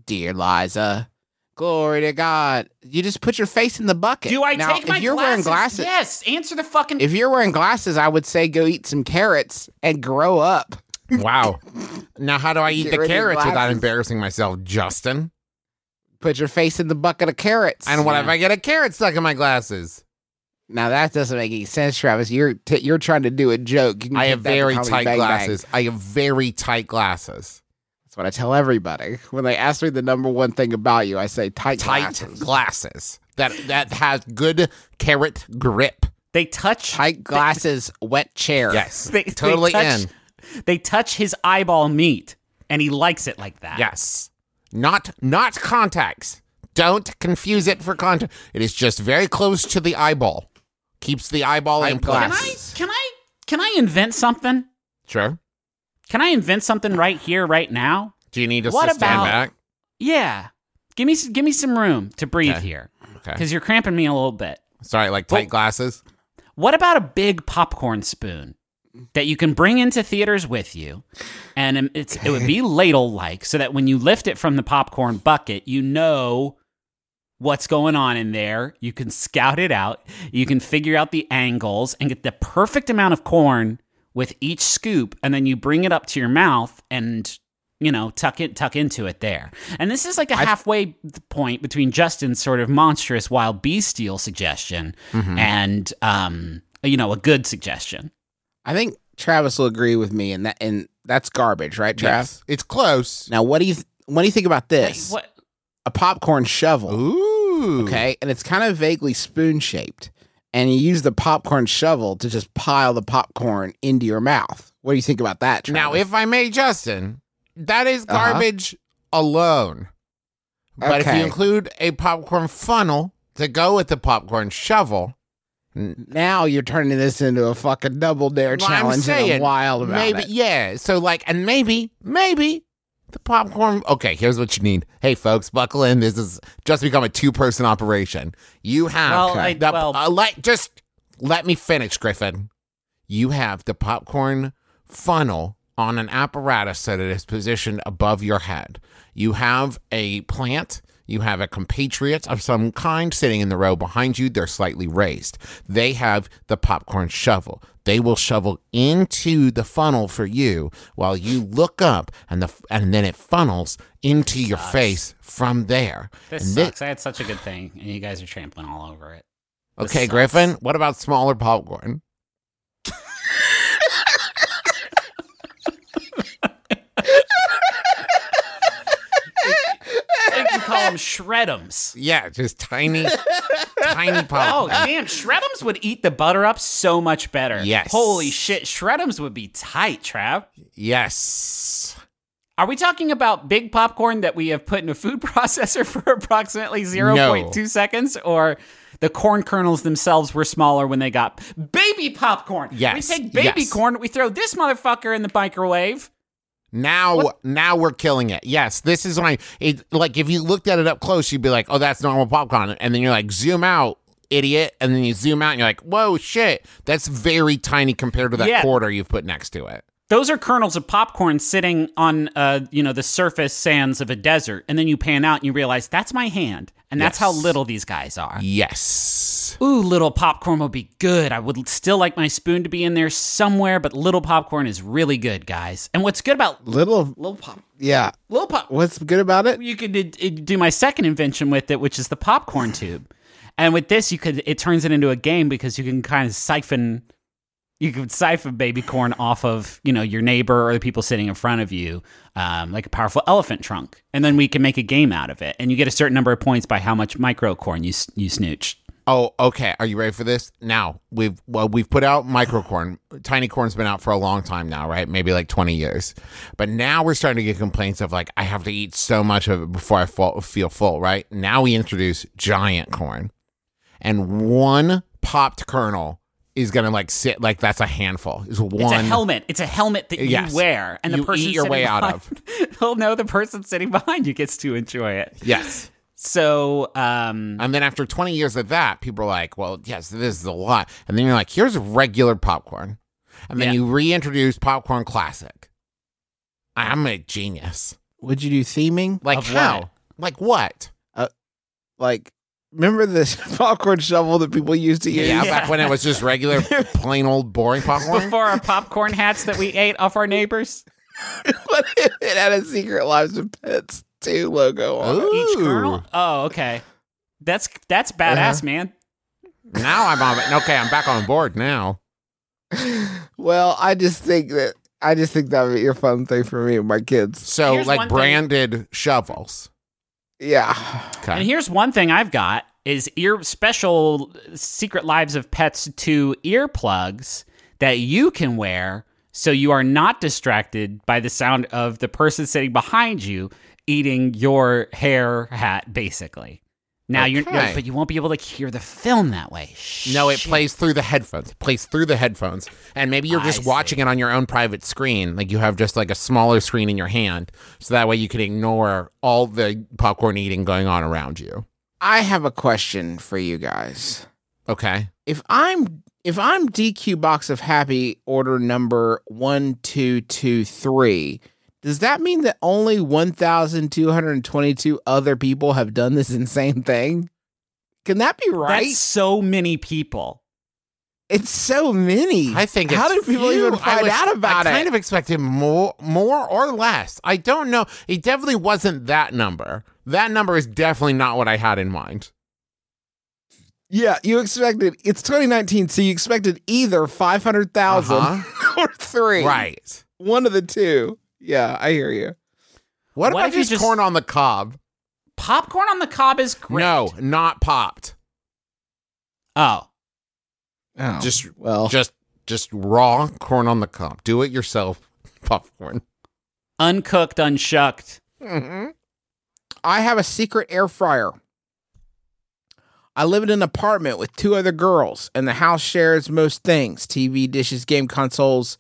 Dear Liza, glory to God. You just put your face in the bucket. Do I now, take my if you're glasses? wearing glasses? Yes. Answer the fucking. If you're wearing glasses, I would say go eat some carrots and grow up. Wow. now, how do I eat Get the rid of carrots without embarrassing myself, Justin? Put your face in the bucket of carrots. And what if I get a carrot stuck in my glasses? Now that doesn't make any sense, Travis. You're t- you're trying to do a joke. You can I have very tight Bang Bang. glasses. I have very tight glasses. That's what I tell everybody when they ask me the number one thing about you. I say tight, Tight glasses. glasses that that has good carrot grip. they touch. tight glasses, wet chair. Yes, They, they totally touch- in. They touch his eyeball meat, and he likes it like that. Yes, not not contacts. Don't confuse it for contact. It is just very close to the eyeball. Keeps the eyeball in place. Can I? Can I? Can I invent something? Sure. Can I invent something right here, right now? Do you need us What to stand about- back? Yeah. Give me give me some room to breathe Okay. here, Okay. because you're cramping me a little bit. Sorry, like tight Well- glasses. What about a big popcorn spoon that you can bring into theaters with you, and um, it's it would be ladle like, so that when you lift it from the popcorn bucket, you know what's going on in there. You can scout it out. You can figure out the angles and get the perfect amount of corn with each scoop, and then you bring it up to your mouth and you know tuck it tuck into it there. And this is like a halfway point between Justin's sort of monstrous wild bestial suggestion and um you know a good suggestion. I think Travis will agree with me, and that and that's garbage, right, travis Yes. It's close. Now, what do you th- what do you think about this? What? A popcorn shovel. Ooh. Okay, and it's kind of vaguely spoon shaped, and you use the popcorn shovel to just pile the popcorn into your mouth. What do you think about that? Travis? Now, if I may, Justin, that is Uh-huh. garbage alone. But if you include a popcorn funnel to go with the popcorn shovel, now you're turning this into a fucking double dare Well, I'm challenge, and saying, I'm wild about maybe it. yeah. So like, and maybe, maybe The popcorn. Okay, here's what you need. Hey, folks, buckle in. This is just become a two-person operation. You have Well, I- the, well- uh, let just let me finish, Griffin. You have the popcorn funnel on an apparatus so that it is positioned above your head. You have a plant. You have a compatriot of some kind sitting in the row behind you. They're slightly raised. They have the popcorn shovel. They will shovel into the funnel for you while you look up, and the and then it funnels into your face from there. This And thi- sucks. I had such a good thing, and you guys are trampling all over it. This okay, sucks. Griffin. What about smaller popcorn? Can call them shredums. Yeah, just tiny, tiny oh, popcorn. Oh, damn. Shredums would eat the butter up so much better. Yes. Holy shit. Shredums would be tight, Trav. Yes. Are we talking about big popcorn that we have put in a food processor for approximately 0.2 seconds? Or the corn kernels themselves were smaller when they got baby popcorn? Yes, We take baby yes. corn, we throw this motherfucker in the microwave. Now, now we're killing it. Yes, this is why. It like if you looked at it up close, you'd be like, "Oh, that's normal popcorn," and then you're like, "Zoom out, idiot!" And then you zoom out, and you're like, "Whoa, shit, that's very tiny compared to that Yeah. quarter you've put next to it." Those are kernels of popcorn sitting on, uh, you know, the surface sands of a desert, and then you pan out and you realize that's my hand, and that's how little these guys are. Yes. Ooh, little popcorn would be good. I would still like my spoon to be in there somewhere, but little popcorn is really good, guys. And what's good about Little, little pop, yeah. little pop, What's good about it? you could uh, do my second invention with it, which is the popcorn tube. And with this, you could it turns it into a game because you can kind of siphon, you could siphon baby corn off of you know your neighbor or the people sitting in front of you, um, like a powerful elephant trunk, and then we can make a game out of it. And you get a certain number of points by how much micro corn you you snooch. Oh, okay. Are you ready for this? Now we've well, we've put out micro corn Tiny corn's been out for a long time now, right? Maybe like twenty years. But now we're starting to get complaints of like I have to eat so much of it before I fall, feel full, right? Now we introduce giant corn, and one popped kernel is gonna like sit like that's a handful. Is one. It's a helmet. It's a helmet that Yes. you wear, and the You person eat your sitting way out behind, Well, no, the person sitting behind you gets to enjoy it. Yes. So, um, And then after 20 years of that, people are like, well, yes, this is a lot. And then you're like, here's regular popcorn. And then Yeah. you reintroduce popcorn classic. I'm a genius. Would you do theming? Like Of how? what? Like what? Like, remember this popcorn shovel that people used to use? Yeah, back when it was just regular, plain old boring popcorn. before our popcorn hats that we ate off our neighbors, What if it had a Secret Lives of Pets 2 logo on it? each kernel. Oh, okay. That's that's badass, Uh-huh. man. Now I'm on. Okay, I'm back on board now. Well, I just think that I just think that would be a fun thing for me and my kids. So Here's like one thing- branded shovels. Yeah. Okay. And here's one thing I've got is ear special Secret Lives of Pets 2 earplugs that you can wear so you are not distracted by the sound of the person sitting behind you eating your hair hat basically. Now you're Okay. but you won't be able to hear the film that way. No, it Shit. plays through the headphones. It plays through the headphones. And maybe you're I just see. watching it on your own private screen. Like you have just like a smaller screen in your hand. So that way you can ignore all the popcorn eating going on around you. I have a question for you guys. Okay. If I'm if I'm DQ box of happy order number 1223, does that mean that only 1222 other people have done this insane thing? Can that be right? That's so many people. it's so many. I think How it's did people few. even I find was- out about I it? I kind of expected more more or less. I don't know. It definitely wasn't that number. That number is definitely not what I had in mind. Yeah, you expected it's 2019, so you expected either 500,000 Uh-huh. or three. Right. One of the two. Yeah, I hear you. What, What about if just, just- corn on the cob? Popcorn on the cob is great. No, not popped. Oh. Oh, Just well, just just raw corn on the cob. Do it yourself popcorn. Uncooked, unshucked. Mm-hmm. I have a secret air fryer. I live in an apartment with two other girls, and the house shares most things TV, dishes, game consoles,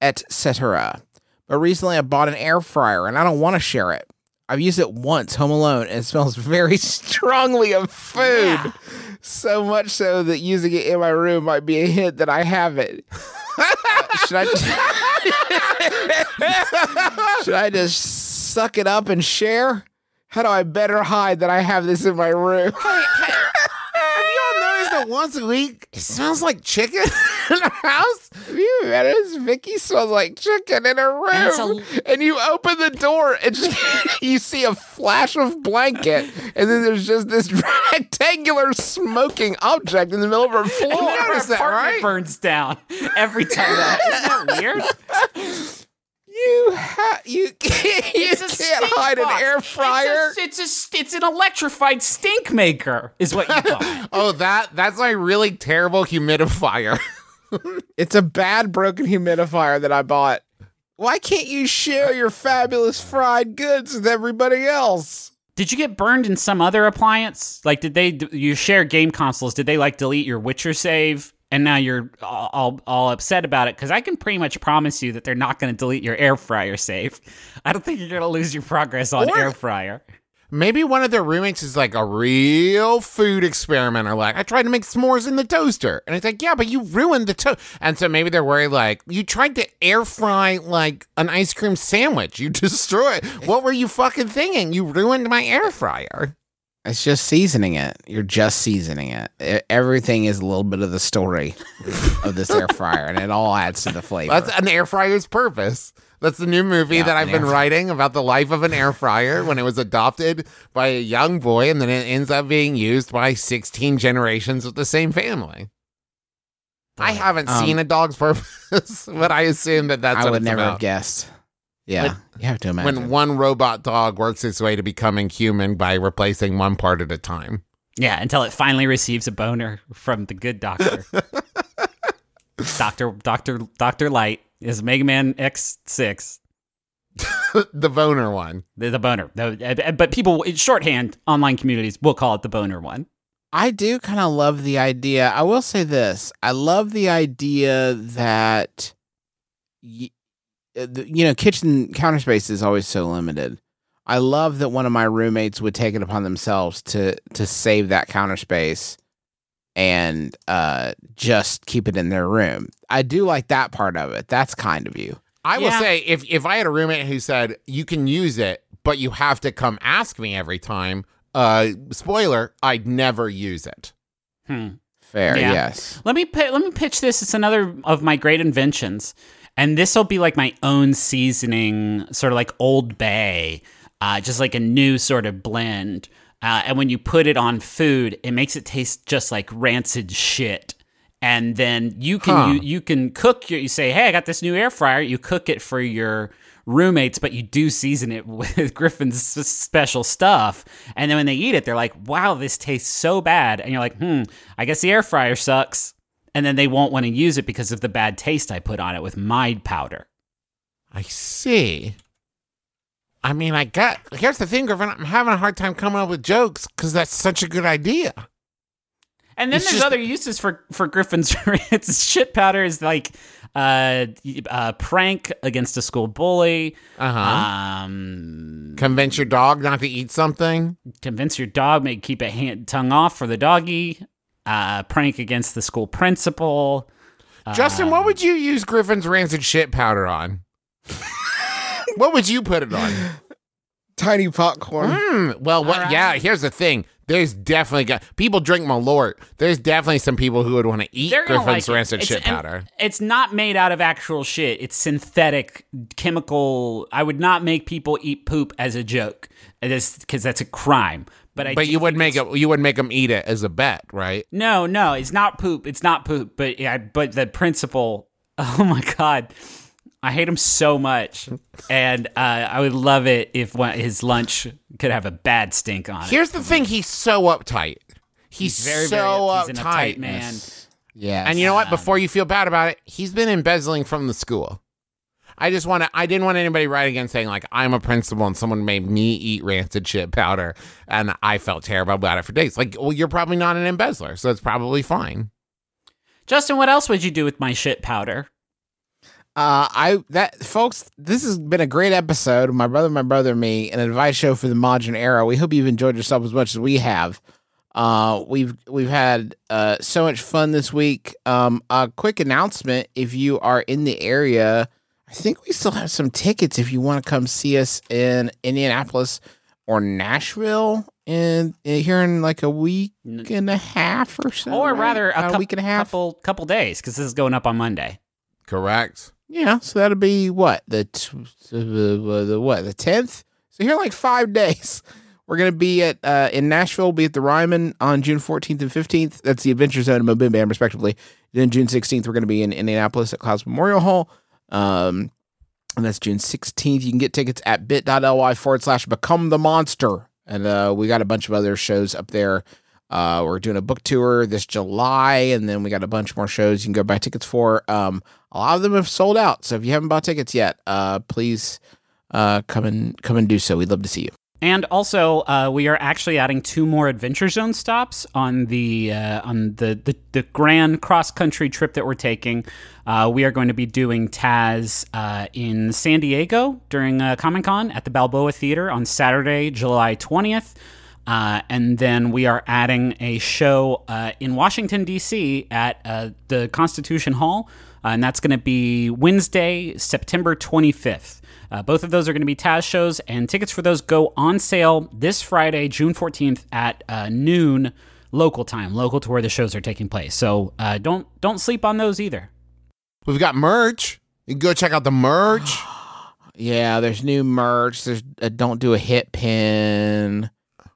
etc. But recently I bought an air fryer and I don't want to share it. I've used it once home alone and it smells very strongly of food. So much so that using it in my room might be a hint that I have it. Uh, should I just, should I just suck it up and share? How do I better hide that I have this in my room? Have you all noticed that once a week it smells like chicken in our house? Have you noticed Vicky smells like chicken in her it's room? And, you open the door and you see a flash of blanket, and then there's just this rectangular smoking object in the middle of her floor. And then our noticed that, right? burns down every time. That isn't that weird? You ha- you can't, you can't hide an air fryer. It's a, it's a it's an electrified stink maker, is what you call it. Oh, that that's my really terrible humidifier. It's a bad broken humidifier that I bought. Why can't you share your fabulous fried goods with everybody else? Did you get burned in some other appliance? Like, did they you share game consoles? Did they like delete your Witcher save? And now you're all, all, upset about it because I can pretty much promise you that they're not going to delete your air fryer save. I don't think you're going to lose your progress on Or- air fryer. Maybe one of their roommates is like a real food experimenter. Like, I tried to make s'mores in the toaster. And it's like, yeah, but you ruined the toast. And so maybe they're worried, like, you tried to air fry like an ice cream sandwich. You destroyed. What were you fucking thinking? You ruined my air fryer. It's just seasoning it. You're just seasoning it. Everything is a little bit of the story of this air fryer, and it all adds to the flavor. That's an air fryer's purpose. That's the new movie Yeah, that I've been fryer. writing about the life of an air fryer when it was adopted by a young boy and then it ends up being used by 16 generations of the same family. I haven't Um, seen a dog's purpose, but I assume that that's I what would it's never have about. guessed. Yeah, you have to imagine. When one robot dog works its way to becoming human by replacing one part at a time. Yeah, until it finally receives a boner from the good doctor. Doctor Doctor Doctor Light is Mega Man X6. the boner one. The, the boner. The- uh, but people, in shorthand, online communities will call it the boner one. I do kind of love the idea. I will say this: I love the idea that, y- uh, you know, kitchen counter space is always so limited. I love that one of my roommates would take it upon themselves to to save that counter space and uh just keep it in their room. I do like that part of it. That's kind of you. I will say if if I had a roommate who said you can use it, but you have to come ask me every time, uh spoiler, I'd never use it. Hmm. Fair, Yeah. yes. Let me pi- let me pitch this. It's another of my great inventions, and this will be like my own seasoning, sort of like Old Bay, uh, just like a new sort of blend. Uh, and when you put it on food, it makes it taste just like rancid shit. And then you can Huh. you, you can cook your you say, hey, I got this new air fryer. You cook it for your roommates, but you do season it with Griffin's special stuff. And then when they eat it, they're like, wow, this tastes so bad. And you're like, hmm, I guess the air fryer sucks. And then they won't want to use it because of the bad taste I put on it with my powder. I see. I mean, I got. Here's the thing, Griffin. I'm having a hard time coming up with jokes because that's such a good idea. And then It's there's just- other uses for for Griffin's. it's shit powder is like uh, uh, prank against a school bully. Uh huh. Um, Convince your dog not to eat something. convince your dog, make keep a hand tongue off for the doggy. Uh, prank against the school principal. Justin, what would you use Griffin's rancid shit powder on? what would you put it on? Tiny popcorn. Mm, well, what? All right. Yeah, here's the thing. There's definitely got people drink Malort. There's definitely some people who would want to eat Griffin's like rancid It's- shit powder. It's not made out of actual shit. It's synthetic chemical. I would not make people eat poop as a joke, because that's a crime. But I But you would think make it's- it. You would make them eat it as a bet, right? No, no, it's not poop. It's not poop. But yeah, but the principal. Oh my god, I hate him so much, and uh, I would love it if one, his lunch could have a bad stink on it. Here's the thing. He's so uptight. He's, very, so very. He's an uptight, uptight man. Yeah, And you know what? Before you feel bad about it, he's been embezzling from the school. I just want to. I didn't want anybody write again saying like I'm a principal and someone made me eat rancid shit powder, and I felt terrible about it for days. Like, well, you're probably not an embezzler, so it's probably fine. Justin, what else would you do with my shit powder? Uh, I that folks, this has been a great episode. My brother, my brother, and me, an advice show for the modern era. We hope you've enjoyed yourself as much as we have. Uh, we've we've had uh so much fun this week. Um, a quick announcement: if you are in the area, I think we still have some tickets. If you want to come see us in Indianapolis or Nashville, in, in here in like a week and a half or so, or right? rather, a, About cou- week and a half. couple couple days because this is going up on Monday. Correct. Yeah, so that'll be what the t- the, the what the tenth. So here in like five days, we're gonna be at uh, in Nashville. We'll be at the Ryman on June fourteenth and fifteenth. That's the Adventure Zone and MBMBaM, respectively. Then June sixteenth, we're gonna be in Indianapolis at Clowes Memorial Hall. Um, and that's June sixteenth. You can get tickets at bit.ly forward slash become the monster. And uh, we got a bunch of other shows up there. Uh, we're doing a book tour this July, and then we got a bunch more shows you can go buy tickets for. Um, a lot of them have sold out, so if you haven't bought tickets yet, uh, please uh, come and come and do so. We'd love to see you. And also, uh, we are actually adding two more Adventure Zone stops on the uh, on the, the the grand cross country trip that we're taking. Uh, we are going to be doing Taz uh, in San Diego during uh, Comic Con at the Balboa Theater on Saturday, July twentieth. Uh, and then we are adding a show uh, in Washington, D.C. at the Constitution Hall, and that's going to be Wednesday, September 25th. Uh, both of those are going to be Taz shows, and tickets for those go on sale this Friday, June 14th at uh, noon local time, local to where the shows are taking place. So uh, don't don't sleep on those either. We've got merch. You can go check out the merch. Yeah, there's new merch. There's a don't do a hit pin.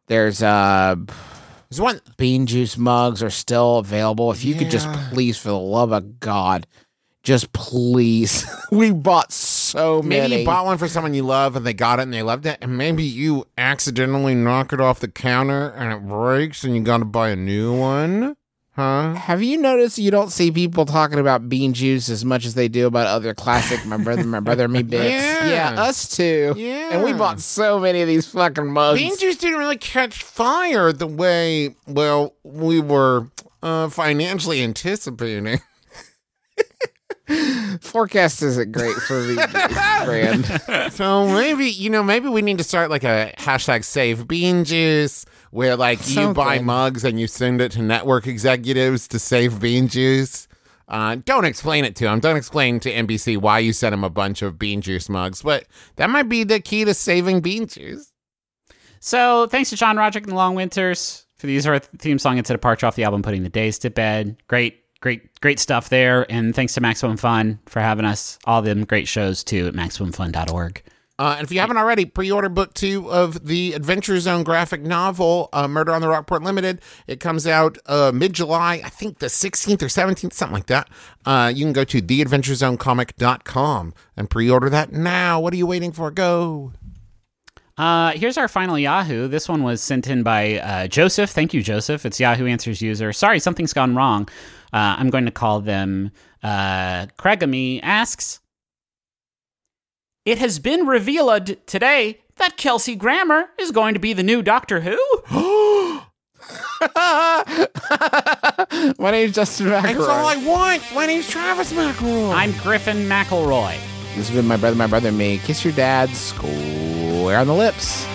There's uh There's one. bean juice mugs are still available. If you could just please, for the love of God, just please. we bought so Maybe many. you bought one for someone you love and they got it and they loved it, and maybe you accidentally knock it off the counter and it breaks and you got to buy a new one, huh? Have you noticed you don't see people talking about bean juice as much as they do about other classic my brother, my brother, me bits? Yeah. us too. Yeah. And we bought so many of these fucking mugs. Bean juice didn't really catch fire the way well we were uh, financially anticipating. Forecast isn't great for the brand. So maybe you know maybe we need to start like a hashtag save bean juice where like you buy Something. mugs and you send it to network executives to save bean juice. Uh, don't explain it to them. Don't explain to NBC why you sent them a bunch of bean juice mugs, but that might be the key to saving bean juice. So thanks to John Roderick and the Long Winters for the use of our theme song. It's a departure off the album Putting the Days to Bed. Great, great, great stuff there. And thanks to Maximum Fun for having us. All them great shows too at MaximumFun.org. Uh, and if you haven't already, pre-order book two of the Adventure Zone graphic novel, uh, Murder on the Rockport Limited. It comes out uh, mid-July, I think the 16th or 17th, something like that. Uh, you can go to theadventurezonecomic.com and pre-order that now. What are you waiting for? Go. Uh, here's our final Yahoo. This one was sent in by uh, Joseph. Thank you, Joseph. It's Yahoo Answers user. Sorry, something's gone wrong. Uh, I'm going to call them uh, Craigamy asks. It has been revealed today that Kelsey Grammer is going to be the new Doctor Who. My name's Justin That's all I McElroy. want. My name's Travis McElroy. I'm Griffin McElroy. This has been my brother, my brother, me. Kiss your dad square on the lips.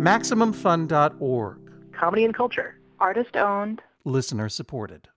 MaximumFun.org. comedy and culture. Artist owned. Listener supported.